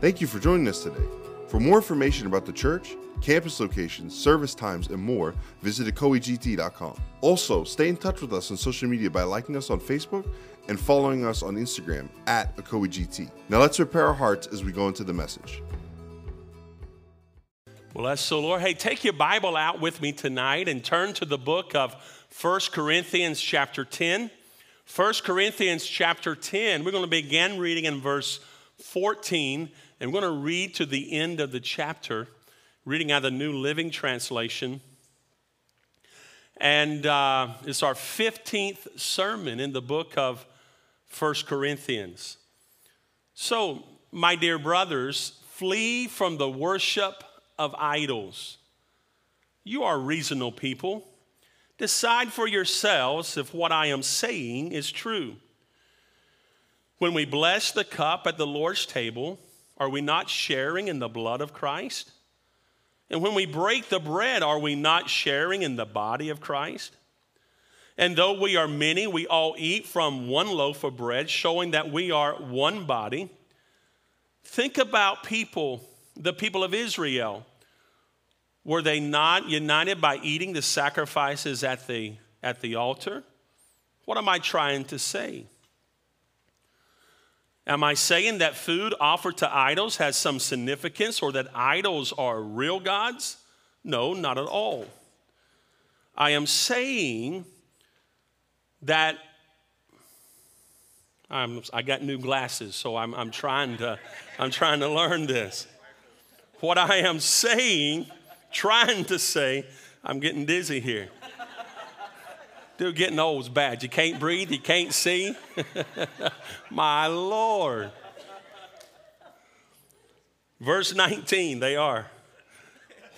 Thank you for joining us today. For more information about the church, campus locations, service times, and more, visit ecoegt.com. Also, stay in touch with us on social media by liking us on Facebook and following us on Instagram at ecoegt. Now let's prepare our hearts as we go into the message. Well, that's so, Lord. Hey, take your Bible out with me tonight and turn to the book of First Corinthians, chapter 10. 1 Corinthians, chapter 10. We're going to begin reading in verse 14, and we're going to read to the end of the chapter, reading out the New Living Translation. And uh, it's our 15th sermon in the book of 1 Corinthians. So, my dear brothers, flee from the worship of idols. You are reasonable people. Decide for yourselves if what I am saying is true. When we bless the cup at the Lord's table, are we not sharing in the blood of Christ? And when we break the bread, are we not sharing in the body of Christ? And though we are many, we all eat from one loaf of bread, showing that we are one body. Think about people, the people of Israel. Were they not united by eating the sacrifices at the, at the altar? What am I trying to say? Am I saying that food offered to idols has some significance or that idols are real gods? No, not at all. I am saying that I'm, I got new glasses, so I'm, I'm, trying to, I'm trying to learn this. What I am saying, trying to say, I'm getting dizzy here. Dude, getting old is bad. You can't breathe, you can't see. My Lord. Verse 19, they are.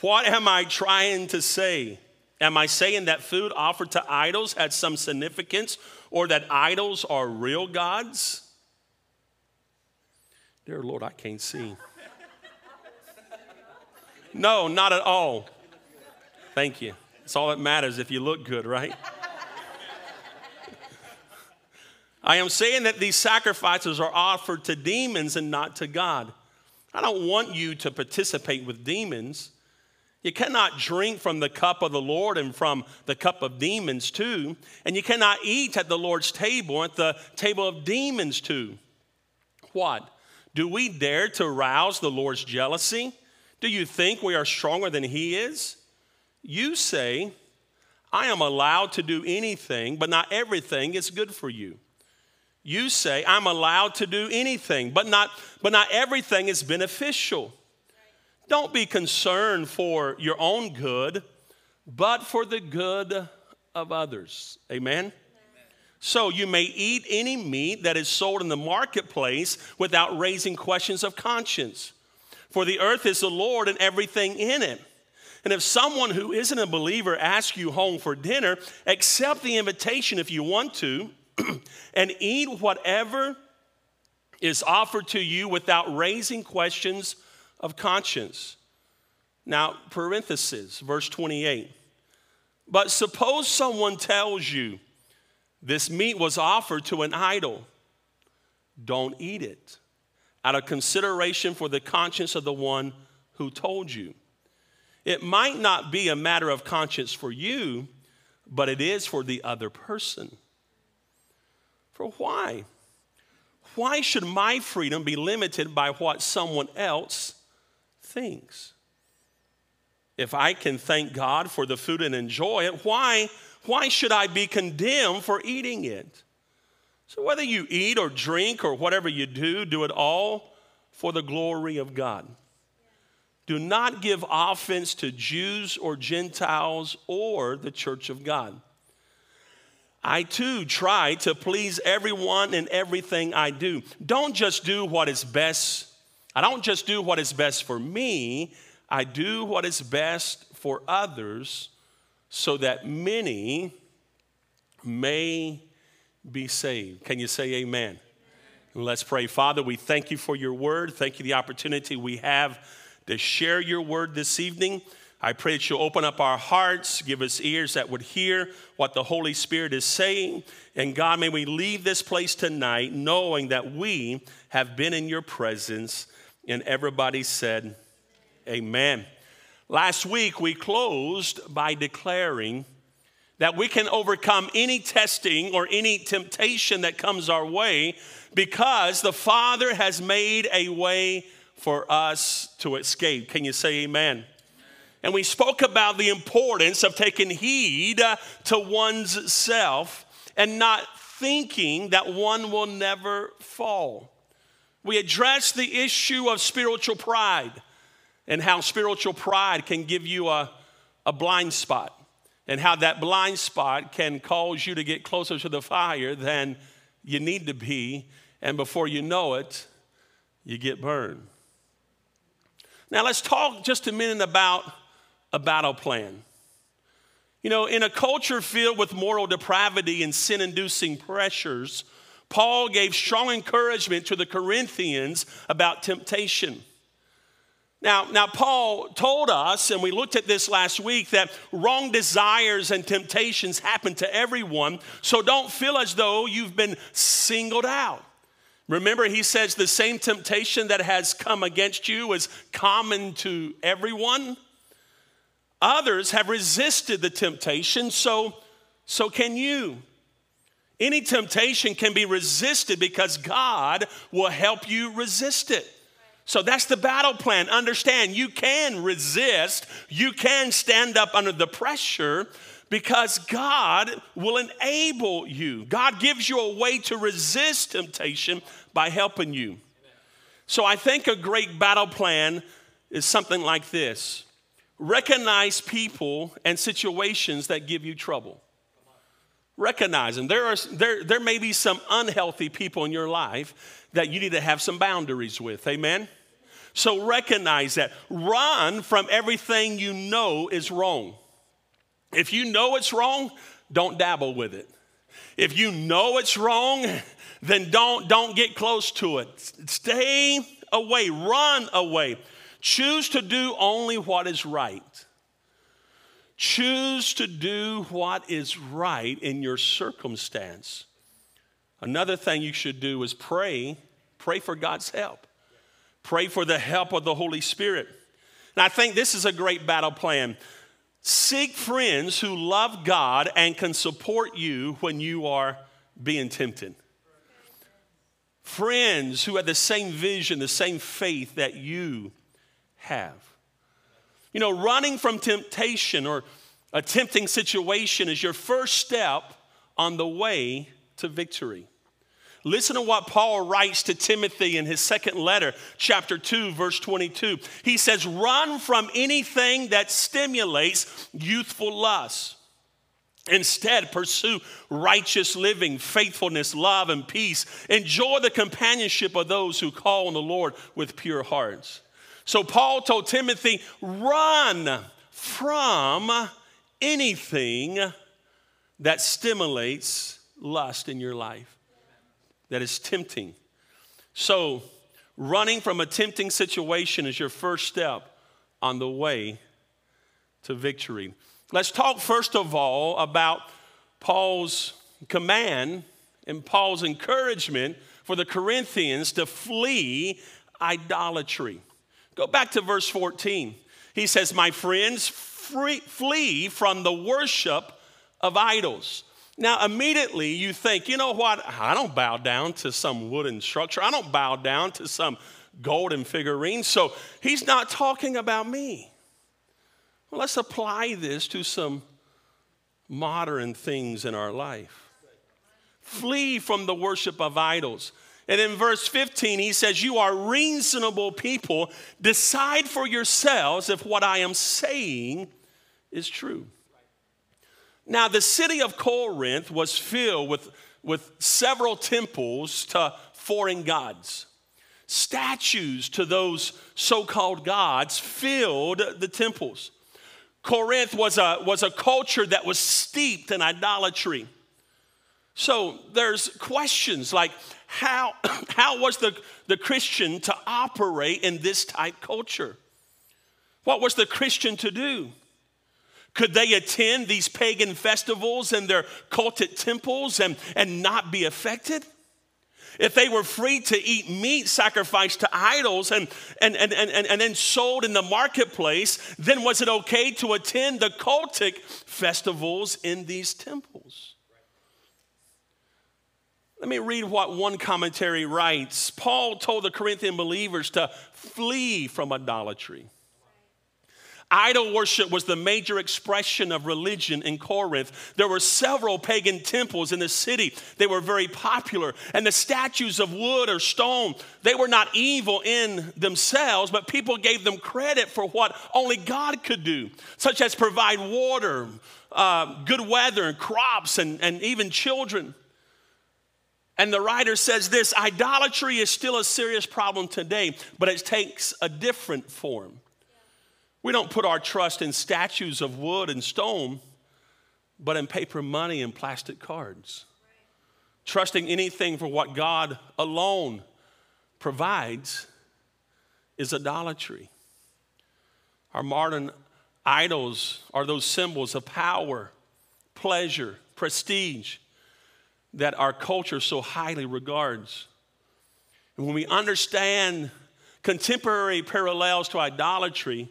What am I trying to say? Am I saying that food offered to idols had some significance or that idols are real gods? Dear Lord, I can't see. No, not at all. Thank you. It's all that matters if you look good, right? I am saying that these sacrifices are offered to demons and not to God. I don't want you to participate with demons. You cannot drink from the cup of the Lord and from the cup of demons too. And you cannot eat at the Lord's table, at the table of demons too. What? Do we dare to rouse the Lord's jealousy? Do you think we are stronger than He is? You say, I am allowed to do anything, but not everything is good for you. You say, I'm allowed to do anything, but not, but not everything is beneficial. Don't be concerned for your own good, but for the good of others. Amen? So you may eat any meat that is sold in the marketplace without raising questions of conscience. For the earth is the Lord and everything in it. And if someone who isn't a believer asks you home for dinner, accept the invitation if you want to and eat whatever is offered to you without raising questions of conscience. Now, parenthesis, verse 28. But suppose someone tells you this meat was offered to an idol, don't eat it out of consideration for the conscience of the one who told you. It might not be a matter of conscience for you, but it is for the other person. For why? Why should my freedom be limited by what someone else thinks? If I can thank God for the food and enjoy it, why, why should I be condemned for eating it? So, whether you eat or drink or whatever you do, do it all for the glory of God. Do not give offense to Jews or Gentiles or the church of God. I too try to please everyone in everything I do. Don't just do what is best I don't just do what is best for me, I do what is best for others so that many may be saved. Can you say amen? Let's pray. Father, we thank you for your word. Thank you the opportunity we have to share your word this evening. I pray that you'll open up our hearts, give us ears that would hear what the Holy Spirit is saying. And God, may we leave this place tonight knowing that we have been in your presence And everybody said, Amen. Last week, we closed by declaring that we can overcome any testing or any temptation that comes our way because the Father has made a way for us to escape. Can you say amen? And we spoke about the importance of taking heed uh, to one's self and not thinking that one will never fall. We addressed the issue of spiritual pride and how spiritual pride can give you a, a blind spot and how that blind spot can cause you to get closer to the fire than you need to be. And before you know it, you get burned. Now, let's talk just a minute about a battle plan. You know, in a culture filled with moral depravity and sin inducing pressures, Paul gave strong encouragement to the Corinthians about temptation. Now, now, Paul told us, and we looked at this last week, that wrong desires and temptations happen to everyone. So don't feel as though you've been singled out. Remember, he says the same temptation that has come against you is common to everyone. Others have resisted the temptation, so, so can you. Any temptation can be resisted because God will help you resist it. So that's the battle plan. Understand, you can resist, you can stand up under the pressure because God will enable you. God gives you a way to resist temptation by helping you. So I think a great battle plan is something like this recognize people and situations that give you trouble. Recognize them. There, are, there, there may be some unhealthy people in your life that you need to have some boundaries with. Amen? So recognize that. Run from everything you know is wrong. If you know it's wrong, don't dabble with it. If you know it's wrong, then don't, don't get close to it. Stay away, run away. Choose to do only what is right. Choose to do what is right in your circumstance. Another thing you should do is pray. Pray for God's help. Pray for the help of the Holy Spirit. And I think this is a great battle plan. Seek friends who love God and can support you when you are being tempted. Friends who have the same vision, the same faith that you have. You know, running from temptation or a tempting situation is your first step on the way to victory. Listen to what Paul writes to Timothy in his second letter, chapter 2, verse 22. He says, Run from anything that stimulates youthful lust. Instead, pursue righteous living, faithfulness, love, and peace. Enjoy the companionship of those who call on the Lord with pure hearts. So Paul told Timothy, run from anything that stimulates lust in your life, that is tempting. So, running from a tempting situation is your first step on the way to victory. Let's talk first of all about Paul's command and Paul's encouragement for the Corinthians to flee idolatry. Go back to verse 14. He says, My friends, free, flee from the worship of idols. Now, immediately you think, you know what? I don't bow down to some wooden structure. I don't bow down to some golden figurine. So he's not talking about me. Well, let's apply this to some modern things in our life. Flee from the worship of idols. And in verse 15, he says, You are reasonable people. Decide for yourselves if what I am saying is true. Now, the city of Corinth was filled with, with several temples to foreign gods. Statues to those so called gods filled the temples. Corinth was a, was a culture that was steeped in idolatry. So there's questions like how, how was the, the Christian to operate in this type culture? What was the Christian to do? Could they attend these pagan festivals and their cultic temples and, and not be affected? if they were free to eat meat sacrificed to idols and, and, and, and, and then sold in the marketplace, then was it okay to attend the cultic festivals in these temples? Let me read what one commentary writes. Paul told the Corinthian believers to flee from idolatry. Idol worship was the major expression of religion in Corinth. There were several pagan temples in the city. They were very popular. And the statues of wood or stone, they were not evil in themselves, but people gave them credit for what only God could do, such as provide water, uh, good weather, and crops, and, and even children. And the writer says this idolatry is still a serious problem today, but it takes a different form. We don't put our trust in statues of wood and stone, but in paper money and plastic cards. Trusting anything for what God alone provides is idolatry. Our modern idols are those symbols of power, pleasure, prestige that our culture so highly regards. And when we understand contemporary parallels to idolatry,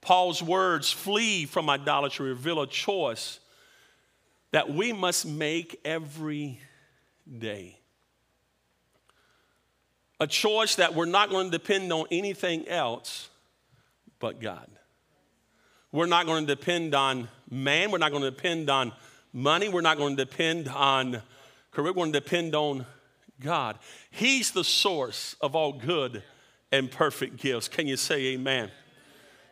Paul's words, flee from idolatry, reveal a choice that we must make every day. A choice that we're not going to depend on anything else but God. We're not going to depend on man. We're not going to depend on money. We're not going to depend on. We're going to depend on God. He's the source of all good and perfect gifts. Can you say amen?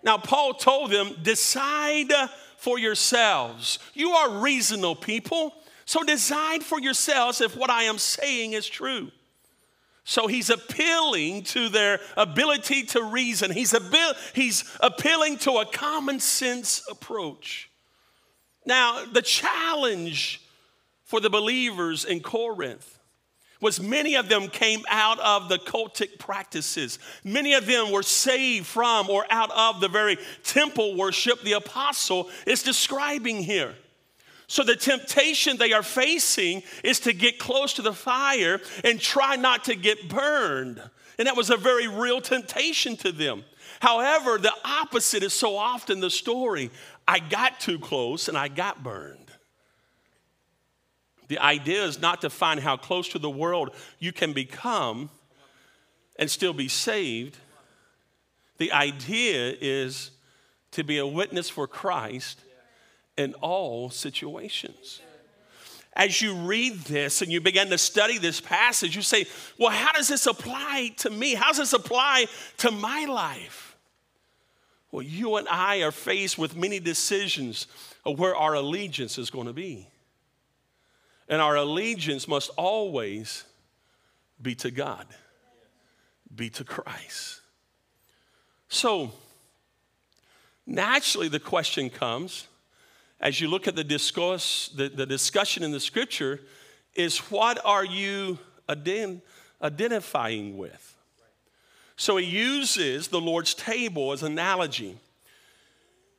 Now, Paul told them, decide for yourselves. You are reasonable people, so decide for yourselves if what I am saying is true. So he's appealing to their ability to reason. He's, abil- he's appealing to a common sense approach. Now, the challenge for the believers in Corinth was many of them came out of the cultic practices. Many of them were saved from or out of the very temple worship the apostle is describing here. So, the temptation they are facing is to get close to the fire and try not to get burned. And that was a very real temptation to them. However, the opposite is so often the story. I got too close and I got burned. The idea is not to find how close to the world you can become and still be saved. The idea is to be a witness for Christ in all situations. As you read this and you begin to study this passage, you say, Well, how does this apply to me? How does this apply to my life? Well, you and I are faced with many decisions of where our allegiance is going to be. And our allegiance must always be to God, be to Christ. So, naturally, the question comes as you look at the discourse, the, the discussion in the scripture, is what are you ident- identifying with? So he uses the Lord's table as an analogy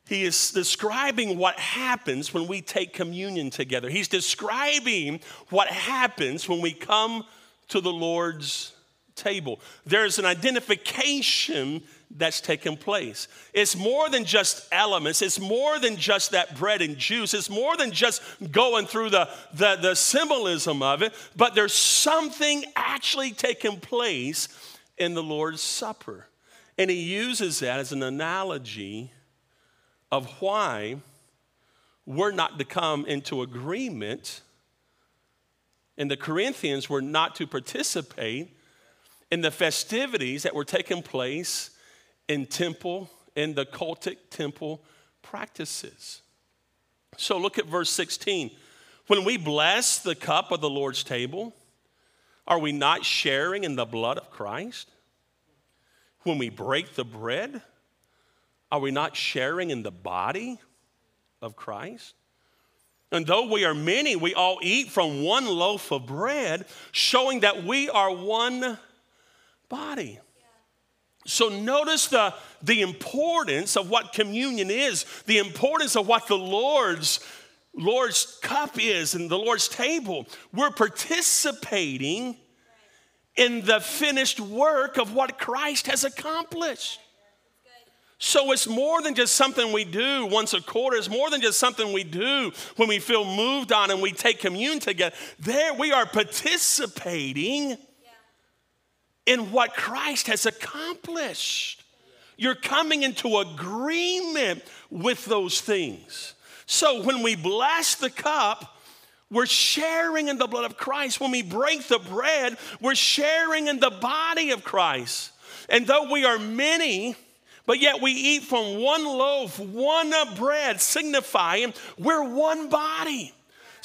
he is describing what happens when we take communion together. He's describing what happens when we come to the Lord's table. There's an identification that's taken place. It's more than just elements, it's more than just that bread and juice, it's more than just going through the, the, the symbolism of it, but there's something actually taking place in the Lord's Supper. And he uses that as an analogy of why we're not to come into agreement, and the Corinthians were not to participate in the festivities that were taking place in temple, in the cultic temple practices. So look at verse 16. When we bless the cup of the Lord's table, are we not sharing in the blood of Christ? When we break the bread, are we not sharing in the body of Christ? And though we are many, we all eat from one loaf of bread, showing that we are one body. So notice the, the importance of what communion is, the importance of what the Lord's Lord's cup is and the Lord's table. We're participating in the finished work of what Christ has accomplished. So it's more than just something we do once a quarter. It's more than just something we do when we feel moved on and we take communion together. There we are participating yeah. in what Christ has accomplished. You're coming into agreement with those things. So when we bless the cup, we're sharing in the blood of Christ. When we break the bread, we're sharing in the body of Christ. And though we are many, but yet we eat from one loaf, one bread, signifying we're one body.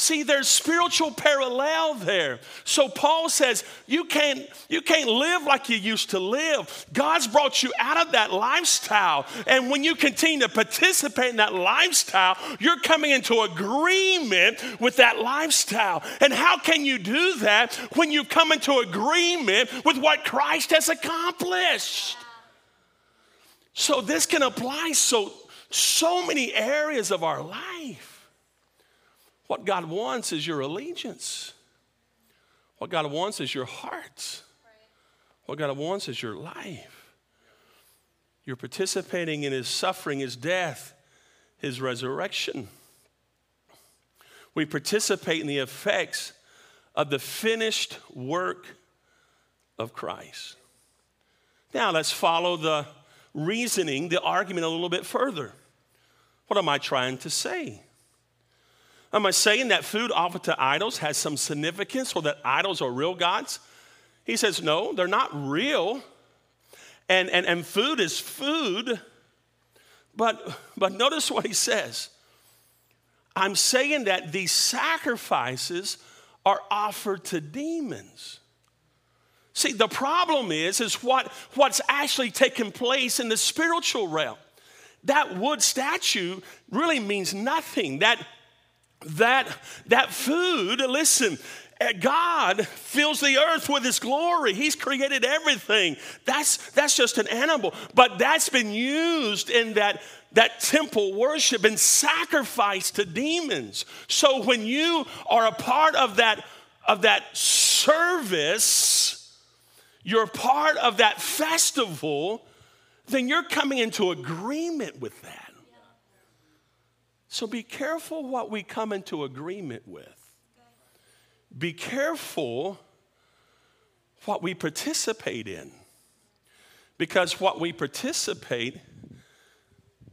See, there's spiritual parallel there. So Paul says, you can't, you can't live like you used to live. God's brought you out of that lifestyle. And when you continue to participate in that lifestyle, you're coming into agreement with that lifestyle. And how can you do that when you come into agreement with what Christ has accomplished? So this can apply so so many areas of our life. What God wants is your allegiance. What God wants is your heart. What God wants is your life. You're participating in his suffering, his death, his resurrection. We participate in the effects of the finished work of Christ. Now let's follow the reasoning the argument a little bit further. What am I trying to say? Am I saying that food offered to idols has some significance or that idols are real gods? He says, no, they're not real. And, and, and food is food. But, but notice what he says. I'm saying that these sacrifices are offered to demons. See, the problem is, is what, what's actually taking place in the spiritual realm. That wood statue really means nothing. That, that, that food, listen, eh, God fills the earth with his glory. He's created everything. That's, that's just an animal. But that's been used in that, that temple worship and sacrifice to demons. So when you are a part of that, of that service, you're part of that festival, then you're coming into agreement with that. So be careful what we come into agreement with. Be careful what we participate in. Because what we participate,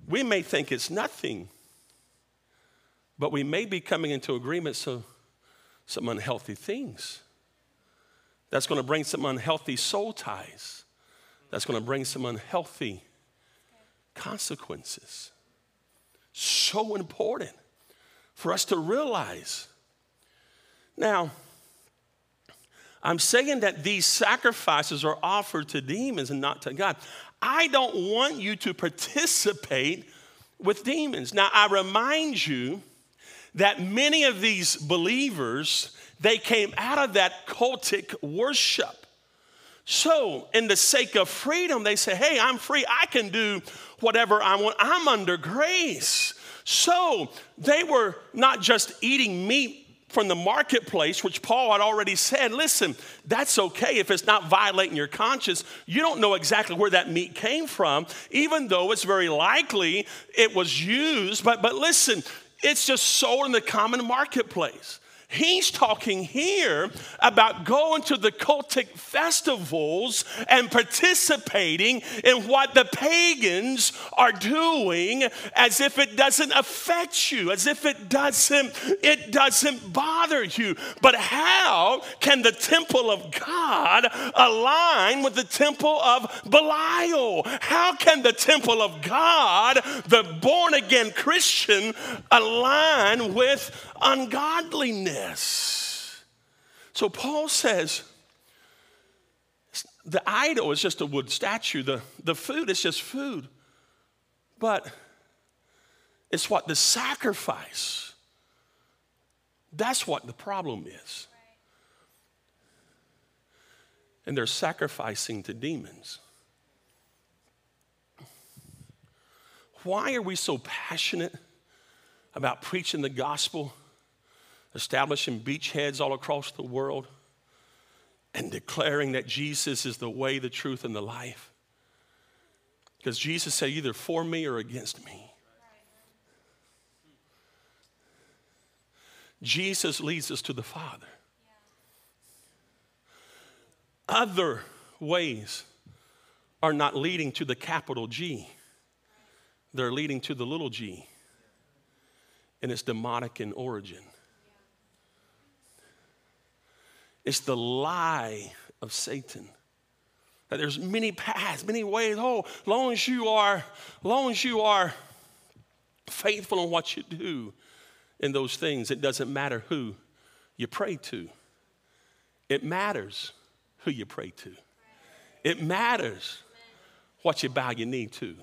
we may think it's nothing, but we may be coming into agreement so some unhealthy things. That's going to bring some unhealthy soul ties. That's going to bring some unhealthy consequences. So important for us to realize. Now, I'm saying that these sacrifices are offered to demons and not to God. I don't want you to participate with demons. Now, I remind you that many of these believers they came out of that cultic worship. So, in the sake of freedom, they say, Hey, I'm free. I can do whatever I want. I'm under grace. So, they were not just eating meat from the marketplace, which Paul had already said, listen, that's okay if it's not violating your conscience. You don't know exactly where that meat came from, even though it's very likely it was used. But, but listen, it's just sold in the common marketplace. He's talking here about going to the cultic festivals and participating in what the pagans are doing as if it doesn't affect you, as if it doesn't it doesn't bother you. But how can the temple of God align with the temple of Belial? How can the temple of God, the born again Christian, align with ungodliness. So Paul says the idol is just a wood statue, the, the food is just food. But it's what the sacrifice, that's what the problem is. And they're sacrificing to demons. Why are we so passionate about preaching the gospel? Establishing beachheads all across the world. and declaring that Jesus is the way, the truth, and the life. Because Jesus said, either for me or against me. Jesus leads us to the Father. Other ways are not leading to the capital G, they're leading to the little g. And it's demonic in origin. It's the lie of Satan. That there's many paths, many ways. Oh, long as you are, long as you are faithful in what you do in those things, it doesn't matter who you pray to. It matters who you pray to. It matters what you bow your knee to.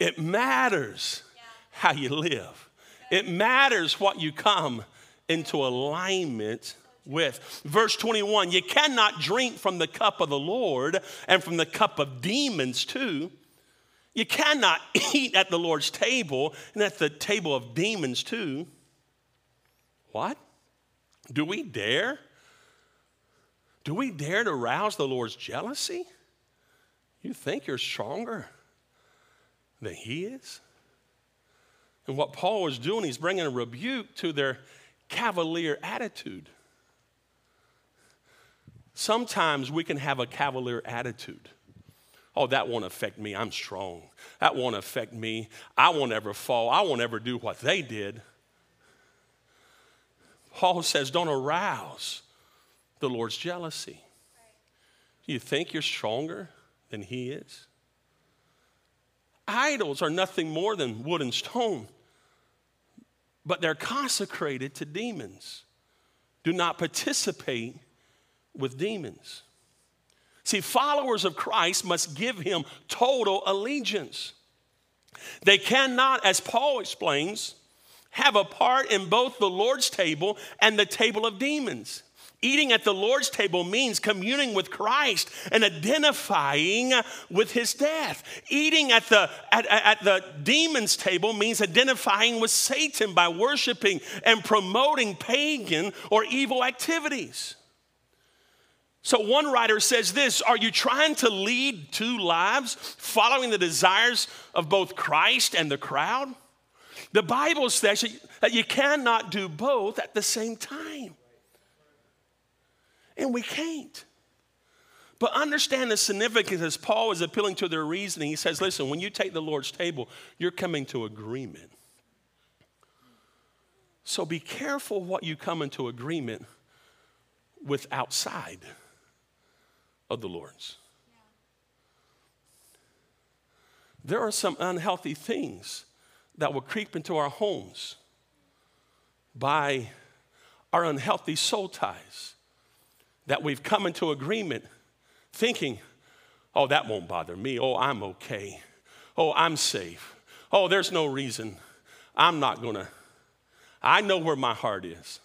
It matters how you live. It matters what you come into alignment with. Verse 21 You cannot drink from the cup of the Lord and from the cup of demons too. You cannot eat at the Lord's table and at the table of demons too. What? Do we dare? Do we dare to rouse the Lord's jealousy? You think you're stronger than He is? And what Paul is doing, he's bringing a rebuke to their cavalier attitude. Sometimes we can have a cavalier attitude. Oh, that won't affect me. I'm strong. That won't affect me. I won't ever fall. I won't ever do what they did. Paul says, don't arouse the Lord's jealousy. Do you think you're stronger than He is? Idols are nothing more than wood and stone, but they're consecrated to demons. Do not participate with demons. See, followers of Christ must give him total allegiance. They cannot, as Paul explains, have a part in both the Lord's table and the table of demons. Eating at the Lord's table means communing with Christ and identifying with his death. Eating at the, at, at the demon's table means identifying with Satan by worshiping and promoting pagan or evil activities. So, one writer says this Are you trying to lead two lives, following the desires of both Christ and the crowd? The Bible says that you cannot do both at the same time. And we can't. But understand the significance as Paul is appealing to their reasoning. He says, Listen, when you take the Lord's table, you're coming to agreement. So be careful what you come into agreement with outside of the Lord's. There are some unhealthy things that will creep into our homes by our unhealthy soul ties that we've come into agreement thinking, oh, that won't bother me. Oh, I'm okay. Oh, I'm safe. Oh, there's no reason. I'm not going to. I know where my heart is.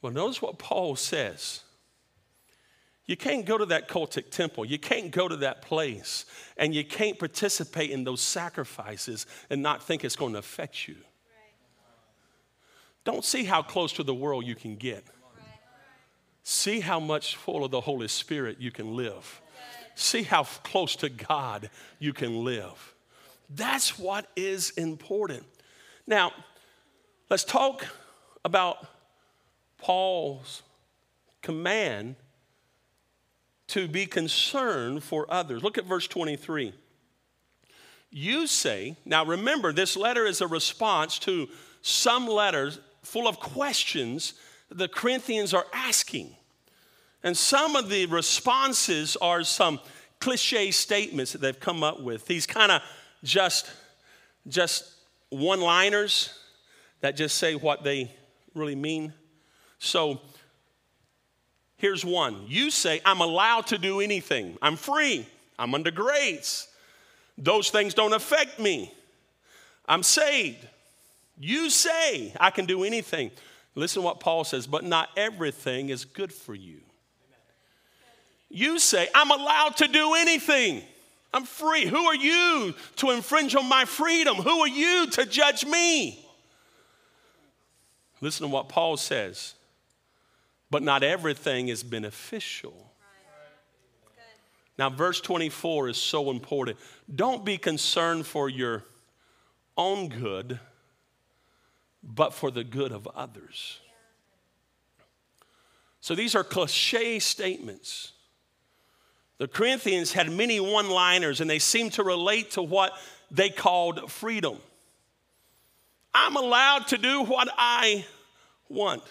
Well, notice what Paul says you can't go to that cultic temple. You can't go to that place. And you can't participate in those sacrifices and not think it's going to affect you. Right. Don't see how close to the world you can get. Right. See how much full of the Holy Spirit you can live. See how close to God you can live. That's what is important. Now, let's talk about Paul's command to be concerned for others. Look at verse 23. You say, now remember, this letter is a response to some letters full of questions the Corinthians are asking. And some of the responses are some cliche statements that they've come up with. These kind of just, just one liners that just say what they really mean. So Here's one you say, I'm allowed to do anything, I'm free, I'm under grace. Those things don't affect me. I'm saved. You say I can do anything. Listen to what Paul says, but not everything is good for you. You say, I'm allowed to do anything. I'm free. Who are you to infringe on my freedom? Who are you to judge me? Listen to what Paul says. But not everything is beneficial. Now, verse 24 is so important. Don't be concerned for your own good, but for the good of others. So these are cliche statements. The Corinthians had many one liners and they seemed to relate to what they called freedom. I'm allowed to do what I want.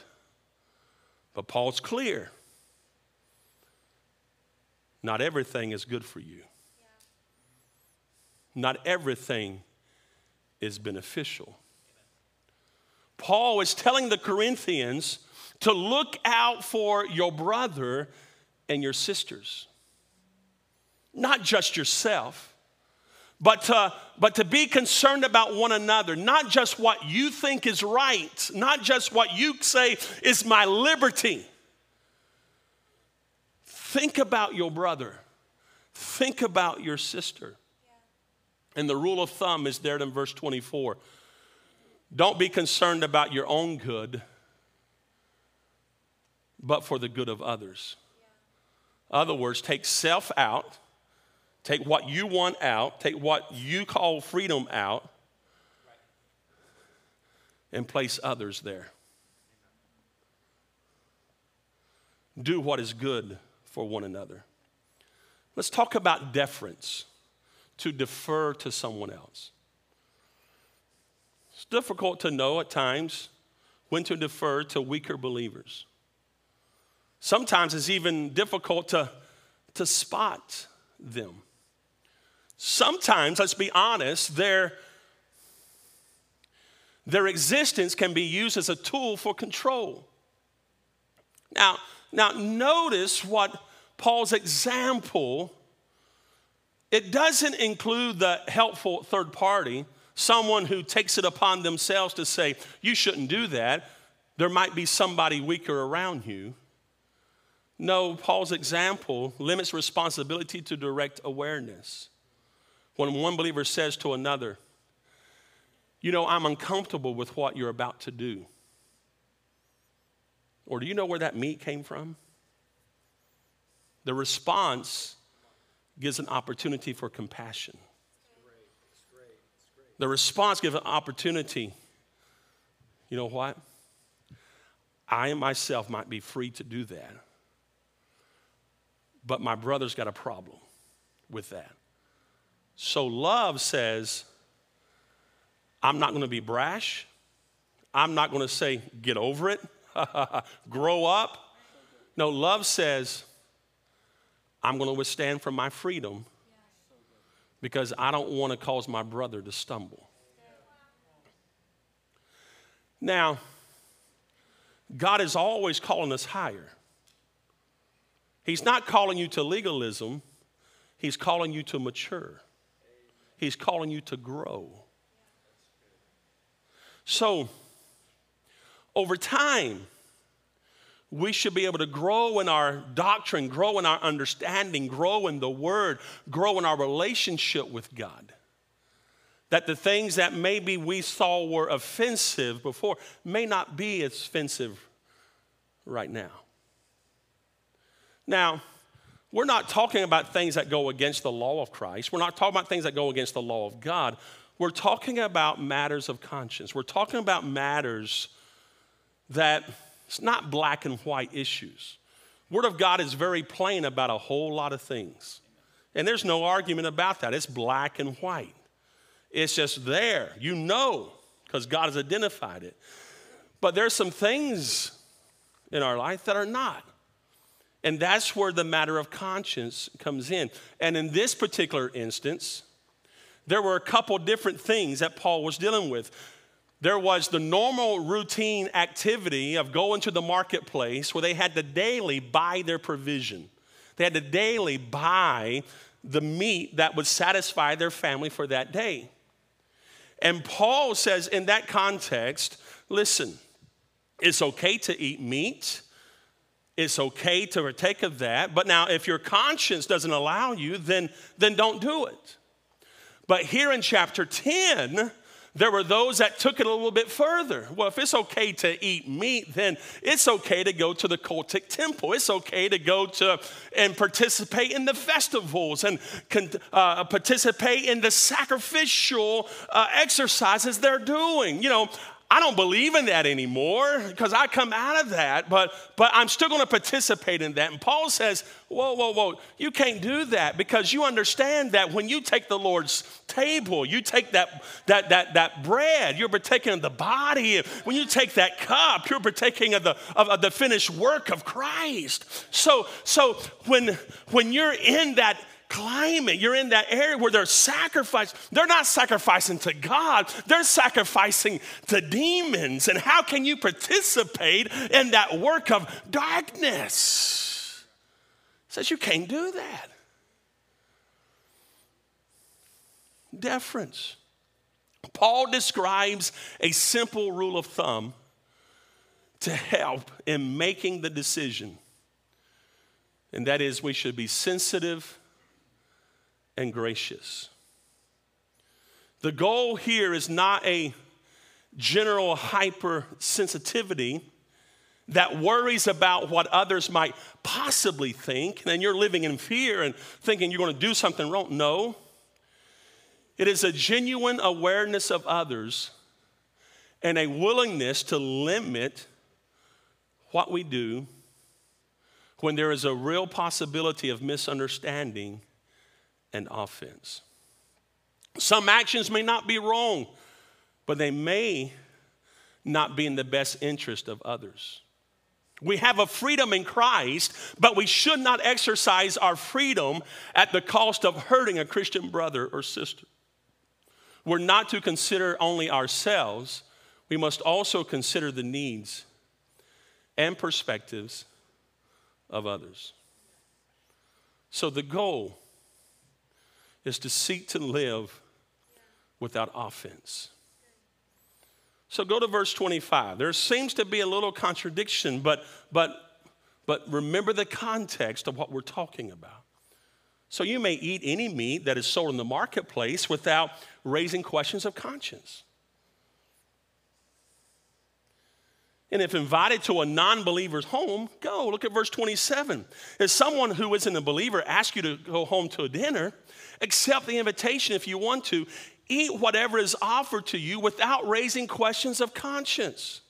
But Paul's clear. Not everything is good for you, not everything is beneficial. Paul is telling the Corinthians to look out for your brother and your sisters, not just yourself, but to, but to be concerned about one another, not just what you think is right, not just what you say is my liberty. Think about your brother, think about your sister. And the rule of thumb is there in verse 24. Don't be concerned about your own good, but for the good of others. Yeah. Other words, take self out, take what you want out, take what you call freedom out, and place others there. Do what is good for one another. Let's talk about deference to defer to someone else. It's difficult to know at times when to defer to weaker believers. Sometimes it's even difficult to, to spot them. Sometimes, let's be honest, their, their existence can be used as a tool for control. Now, now notice what Paul's example it doesn't include the helpful third party, someone who takes it upon themselves to say, you shouldn't do that. There might be somebody weaker around you. No, Paul's example limits responsibility to direct awareness. When one believer says to another, You know, I'm uncomfortable with what you're about to do. Or do you know where that meat came from? The response gives an opportunity for compassion. The response gives an opportunity. You know what? I myself might be free to do that, but my brother's got a problem with that. So love says, I'm not going to be brash. I'm not going to say, get over it, grow up. No, love says, I'm going to withstand for my freedom because I don't want to cause my brother to stumble. Now, God is always calling us higher. He's not calling you to legalism, He's calling you to mature, He's calling you to grow. So, over time, we should be able to grow in our doctrine, grow in our understanding, grow in the Word, grow in our relationship with God. That the things that maybe we saw were offensive before may not be offensive right now. Now, we're not talking about things that go against the law of Christ. We're not talking about things that go against the law of God. We're talking about matters of conscience. We're talking about matters that it's not black and white issues. Word of God is very plain about a whole lot of things. And there's no argument about that. It's black and white. It's just there. You know, because God has identified it. But there's some things in our life that are not. And that's where the matter of conscience comes in. And in this particular instance, there were a couple different things that Paul was dealing with there was the normal routine activity of going to the marketplace where they had to daily buy their provision. They had to daily buy the meat that would satisfy their family for that day. And Paul says, in that context, listen, it's okay to eat meat. It's okay to partake of that. But now, if your conscience doesn't allow you, then, then don't do it. But here in chapter 10, There were those that took it a little bit further. Well, if it's okay to eat meat, then it's okay to go to the cultic temple. It's okay to go to and participate in the festivals and uh, participate in the sacrificial uh, exercises they're doing. You know, I don't believe in that anymore because I come out of that, but, but I'm still going to participate in that. And Paul says, Whoa, whoa, whoa, you can't do that because you understand that when you take the Lord's table, you take that, that, that, that bread, you're partaking of the body. When you take that cup, you're partaking of the, of, of the finished work of Christ. So, so when, when you're in that, climate. You're in that area where they're sacrificing. They're not sacrificing to God, they're sacrificing to demons. And how can you participate in that work of darkness? says you can't do that. Deference. Paul describes a simple rule of thumb to help in making the decision. And that is, we should be sensitive and gracious. The goal here is not a general hypersensitivity that worries about what others might possibly think, and then you're living in fear and thinking you're going to do something wrong. No. It is a genuine awareness of others and a willingness to limit what we do when there is a real possibility of misunderstanding and offense. Some actions may not be wrong, but they may not be in the best interest of others. We have a freedom in Christ, but we should not exercise our freedom at the cost of hurting a Christian brother or sister. We're not to consider only ourselves, we must also consider the needs and perspectives of others. So, the goal is to seek to live without offense. So go to verse 25. There seems to be a little contradiction, but, but, but remember the context of what we're talking about. So you may eat any meat that is sold in the marketplace without raising questions of conscience. And if invited to a non believer's home, go. Look at verse 27. If someone who isn't a believer asks you to go home to a dinner, accept the invitation if you want to. Eat whatever is offered to you without raising questions of conscience.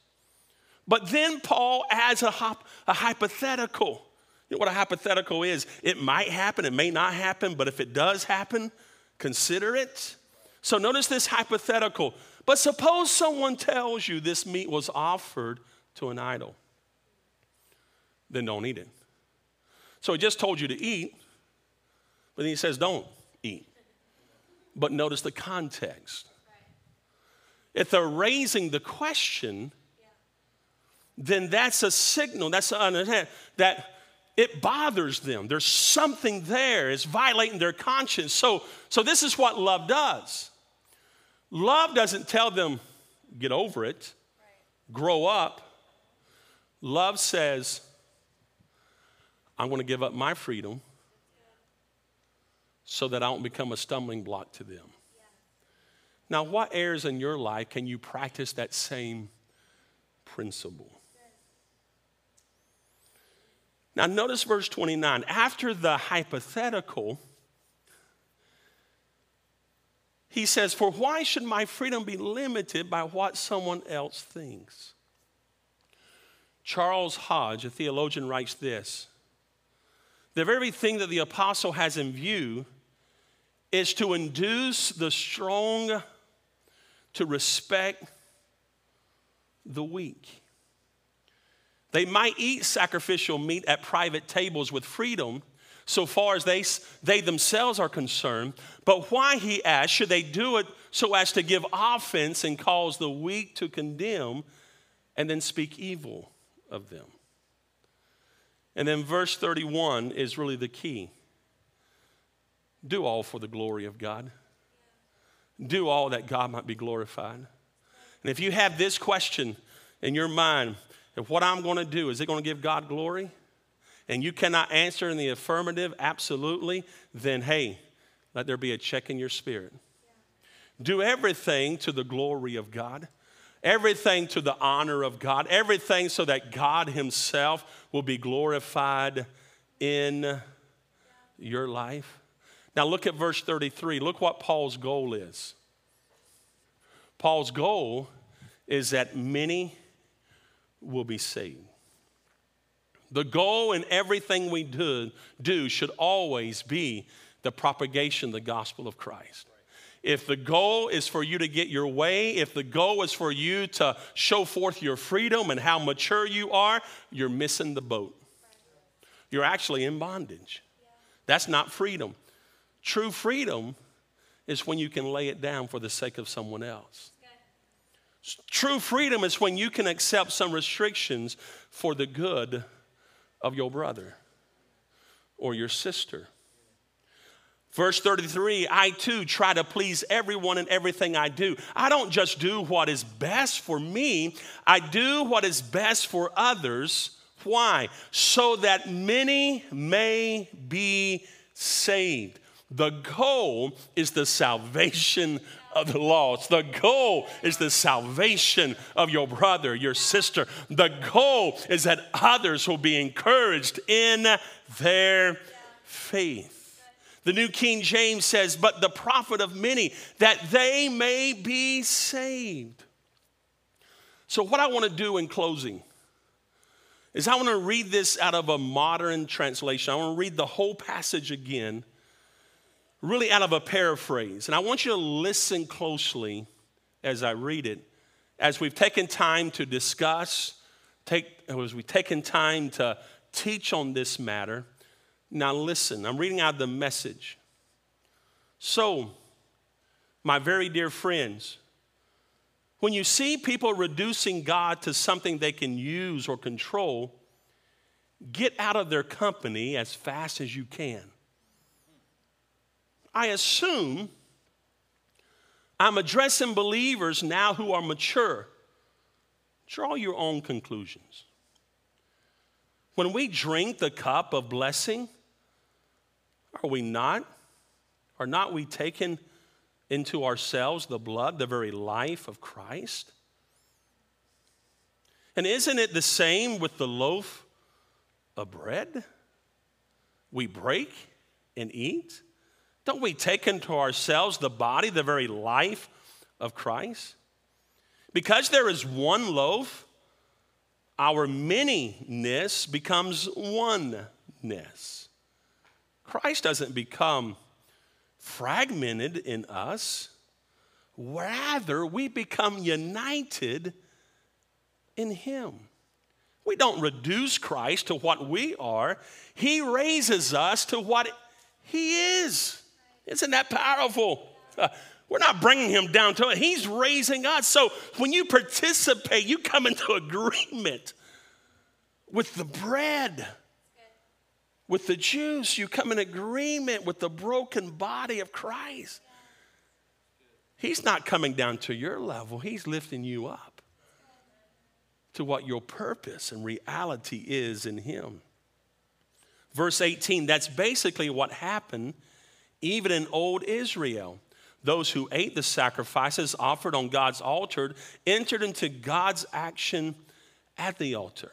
But then Paul adds a, hop, a hypothetical. You know what a hypothetical is? It might happen, it may not happen, but if it does happen, consider it. So notice this hypothetical. But suppose someone tells you this meat was offered to an idol, then don't eat it. So he just told you to eat, but then he says don't eat. But notice the context. If they're raising the question, then that's a signal, that's a, that it bothers them. There's something there, it's violating their conscience. So, so this is what love does. Love doesn't tell them, get over it, grow up. Love says, I'm going to give up my freedom so that I don't become a stumbling block to them. Now, what areas in your life can you practice that same principle? Now, notice verse 29. After the hypothetical, he says, For why should my freedom be limited by what someone else thinks? Charles Hodge, a theologian, writes this The very thing that the apostle has in view is to induce the strong to respect the weak. They might eat sacrificial meat at private tables with freedom so far as they, they themselves are concerned, but why, he asks, should they do it so as to give offense and cause the weak to condemn and then speak evil of them? And then verse 31 is really the key do all for the glory of God. Do all that God might be glorified. And if you have this question in your mind, if what I'm going to do, is it going to give God glory? And you cannot answer in the affirmative, absolutely, then hey, let there be a check in your spirit. Do everything to the glory of God, everything to the honor of God, everything so that God Himself will be glorified in your life. Now, look at verse 33. Look what Paul's goal is. Paul's goal is that many will be saved. The goal in everything we do, do should always be the propagation of the gospel of Christ. If the goal is for you to get your way, if the goal is for you to show forth your freedom and how mature you are, you're missing the boat. You're actually in bondage. That's not freedom. True freedom is when you can lay it down for the sake of someone else. True freedom is when you can accept some restrictions for the good of your brother or your sister. Verse 33 I too try to please everyone in everything I do. I don't just do what is best for me, I do what is best for others. Why? So that many may be saved. The goal is the salvation of the lost. The goal is the salvation of your brother, your sister. The goal is that others will be encouraged in their faith. The New King James says, But the profit of many, that they may be saved. So, what I want to do in closing is I want to read this out of a modern translation. I want to read the whole passage again really out of a paraphrase. And I want you to listen closely as I read it, as we've taken time to discuss, take, as we've taken time to teach on this matter. Now, listen, I'm reading out the message. So, my very dear friends, when you see people reducing God to something they can use or control, get out of their company as fast as you can. I assume I'm addressing believers now who are mature. Draw your own conclusions. When we drink the cup of blessing, are we not? Are not we taking into ourselves the blood, the very life of Christ? And isn't it the same with the loaf of bread we break and eat? Don't we take into ourselves the body, the very life of Christ? Because there is one loaf, our manyness becomes oneness. Christ doesn't become fragmented in us, rather, we become united in Him. We don't reduce Christ to what we are, He raises us to what He is. Isn't that powerful? We're not bringing him down to it. He's raising us. So when you participate, you come into agreement with the bread, with the Jews, You come in agreement with the broken body of Christ. He's not coming down to your level, He's lifting you up to what your purpose and reality is in Him. Verse 18, that's basically what happened even in old Israel. Those who ate the sacrifices offered on God's altar entered into God's action at the altar.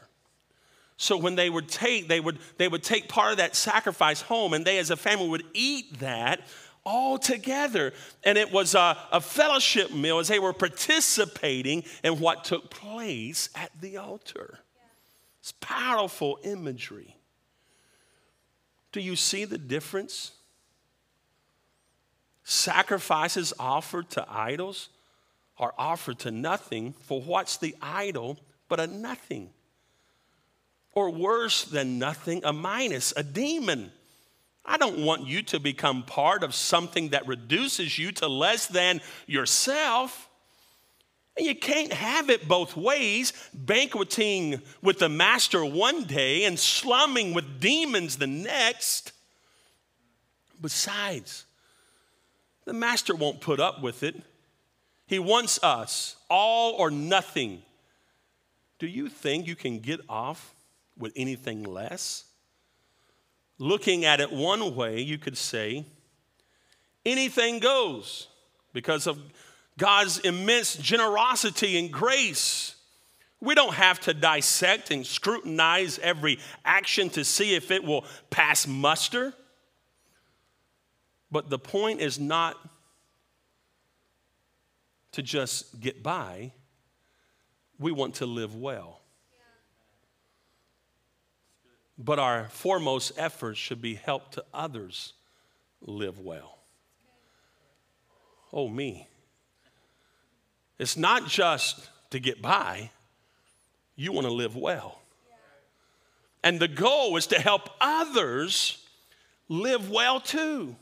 So when they would take, they would, they would take part of that sacrifice home, and they as a family would eat that all together. And it was a, a fellowship meal as they were participating in what took place at the altar. It's powerful imagery. Do you see the difference? Sacrifices offered to idols are offered to nothing, for what's the idol but a nothing? Or worse than nothing, a minus, a demon. I don't want you to become part of something that reduces you to less than yourself. And you can't have it both ways, banqueting with the master one day and slumming with demons the next. Besides, the master won't put up with it. He wants us, all or nothing. Do you think you can get off with anything less? Looking at it one way, you could say, anything goes because of God's immense generosity and grace. We don't have to dissect and scrutinize every action to see if it will pass muster. But the point is not to just get by, we want to live well. But our foremost efforts should be help to others live well. Oh, me. It's not just to get by, you want to live well. And the goal is to help others live well too.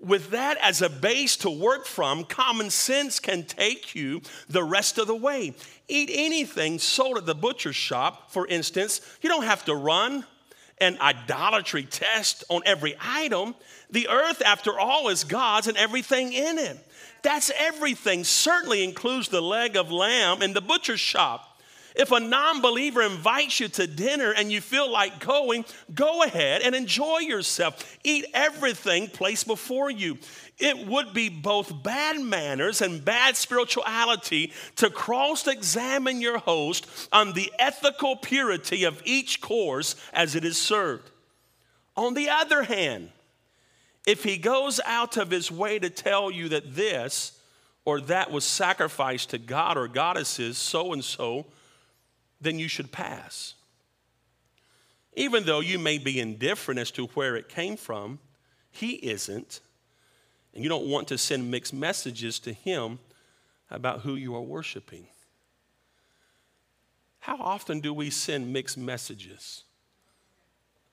With that as a base to work from, common sense can take you the rest of the way. Eat anything sold at the butcher shop, for instance. You don't have to run an idolatry test on every item. The earth, after all, is God's and everything in it. That's everything, certainly includes the leg of lamb in the butcher shop. If a non believer invites you to dinner and you feel like going, go ahead and enjoy yourself. Eat everything placed before you. It would be both bad manners and bad spirituality to cross examine your host on the ethical purity of each course as it is served. On the other hand, if he goes out of his way to tell you that this or that was sacrificed to God or goddesses, so and so, then you should pass. Even though you may be indifferent as to where it came from, he isn't. And you don't want to send mixed messages to him about who you are worshiping. How often do we send mixed messages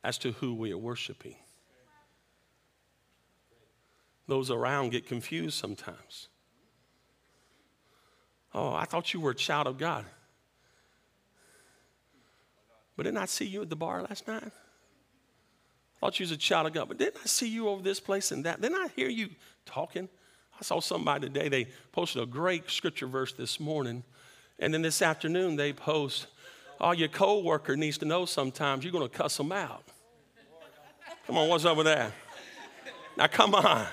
as to who we are worshiping? Those around get confused sometimes. Oh, I thought you were a child of God. But didn't I see you at the bar last night? I thought you was a child of God, but didn't I see you over this place and that? Didn't I hear you talking? I saw somebody today, they posted a great scripture verse this morning. And then this afternoon they post, oh, your coworker needs to know sometimes you're going to cuss them out. Come on, what's up with that? Now, come on.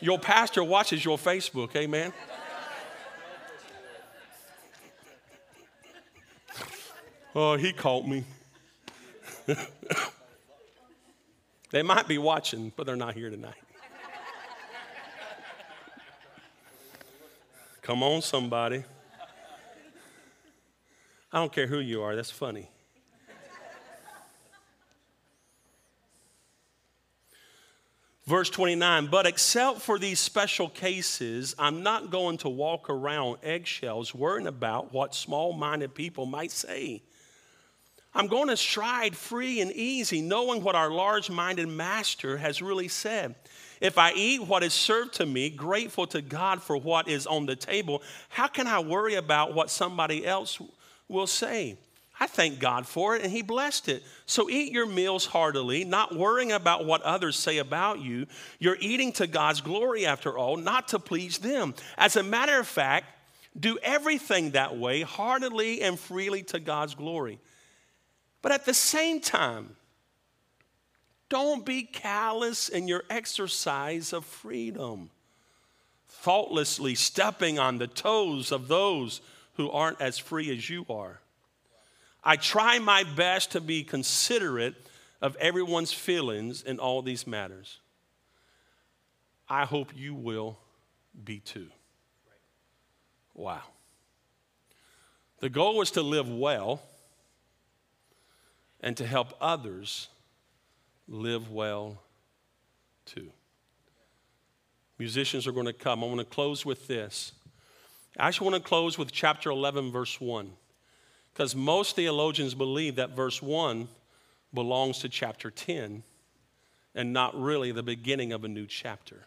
Your pastor watches your Facebook, amen? Oh, he caught me. they might be watching, but they're not here tonight. Come on, somebody. I don't care who you are, that's funny. Verse 29, but except for these special cases, I'm not going to walk around eggshells worrying about what small minded people might say. I'm going to stride free and easy, knowing what our large minded master has really said. If I eat what is served to me, grateful to God for what is on the table, how can I worry about what somebody else will say? I thank God for it and He blessed it. So eat your meals heartily, not worrying about what others say about you. You're eating to God's glory, after all, not to please them. As a matter of fact, do everything that way, heartily and freely to God's glory. But at the same time, don't be callous in your exercise of freedom, thoughtlessly stepping on the toes of those who aren't as free as you are. I try my best to be considerate of everyone's feelings in all these matters. I hope you will be too. Wow. The goal is to live well and to help others live well too. Musicians are going to come. I want to close with this. I actually want to close with chapter 11, verse 1, because most theologians believe that verse 1 belongs to chapter 10 and not really the beginning of a new chapter.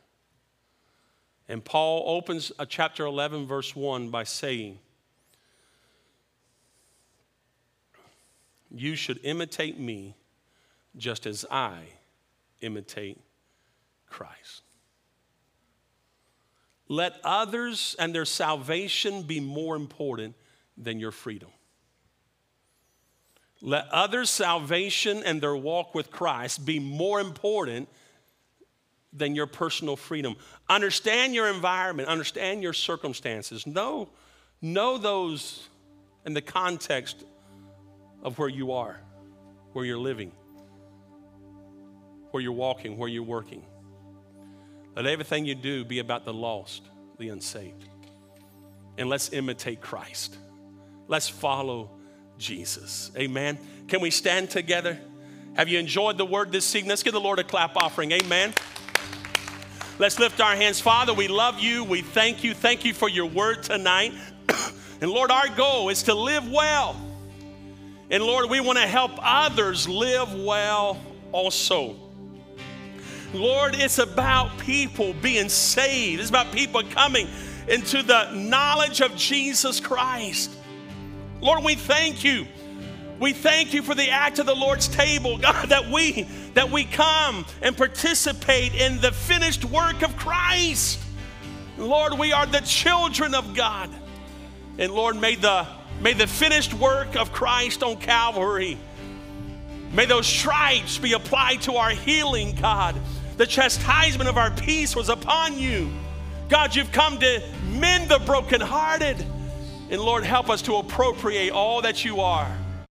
And Paul opens a chapter 11, verse 1 by saying, You should imitate me just as I imitate Christ. Let others and their salvation be more important than your freedom. Let others' salvation and their walk with Christ be more important than your personal freedom. Understand your environment, understand your circumstances. Know, know those in the context of where you are, where you're living, where you're walking, where you're working. Let everything you do be about the lost, the unsaved. And let's imitate Christ. Let's follow Jesus. Amen. Can we stand together? Have you enjoyed the word this evening? Let's give the Lord a clap offering. Amen. Let's lift our hands. Father, we love you. We thank you. Thank you for your word tonight. and Lord, our goal is to live well. And Lord, we want to help others live well also. Lord, it's about people being saved. It's about people coming into the knowledge of Jesus Christ. Lord, we thank you we thank you for the act of the Lord's table, God, that we that we come and participate in the finished work of Christ. Lord, we are the children of God. And Lord, may the may the finished work of Christ on Calvary, may those stripes be applied to our healing, God. The chastisement of our peace was upon you. God, you've come to mend the brokenhearted. And Lord, help us to appropriate all that you are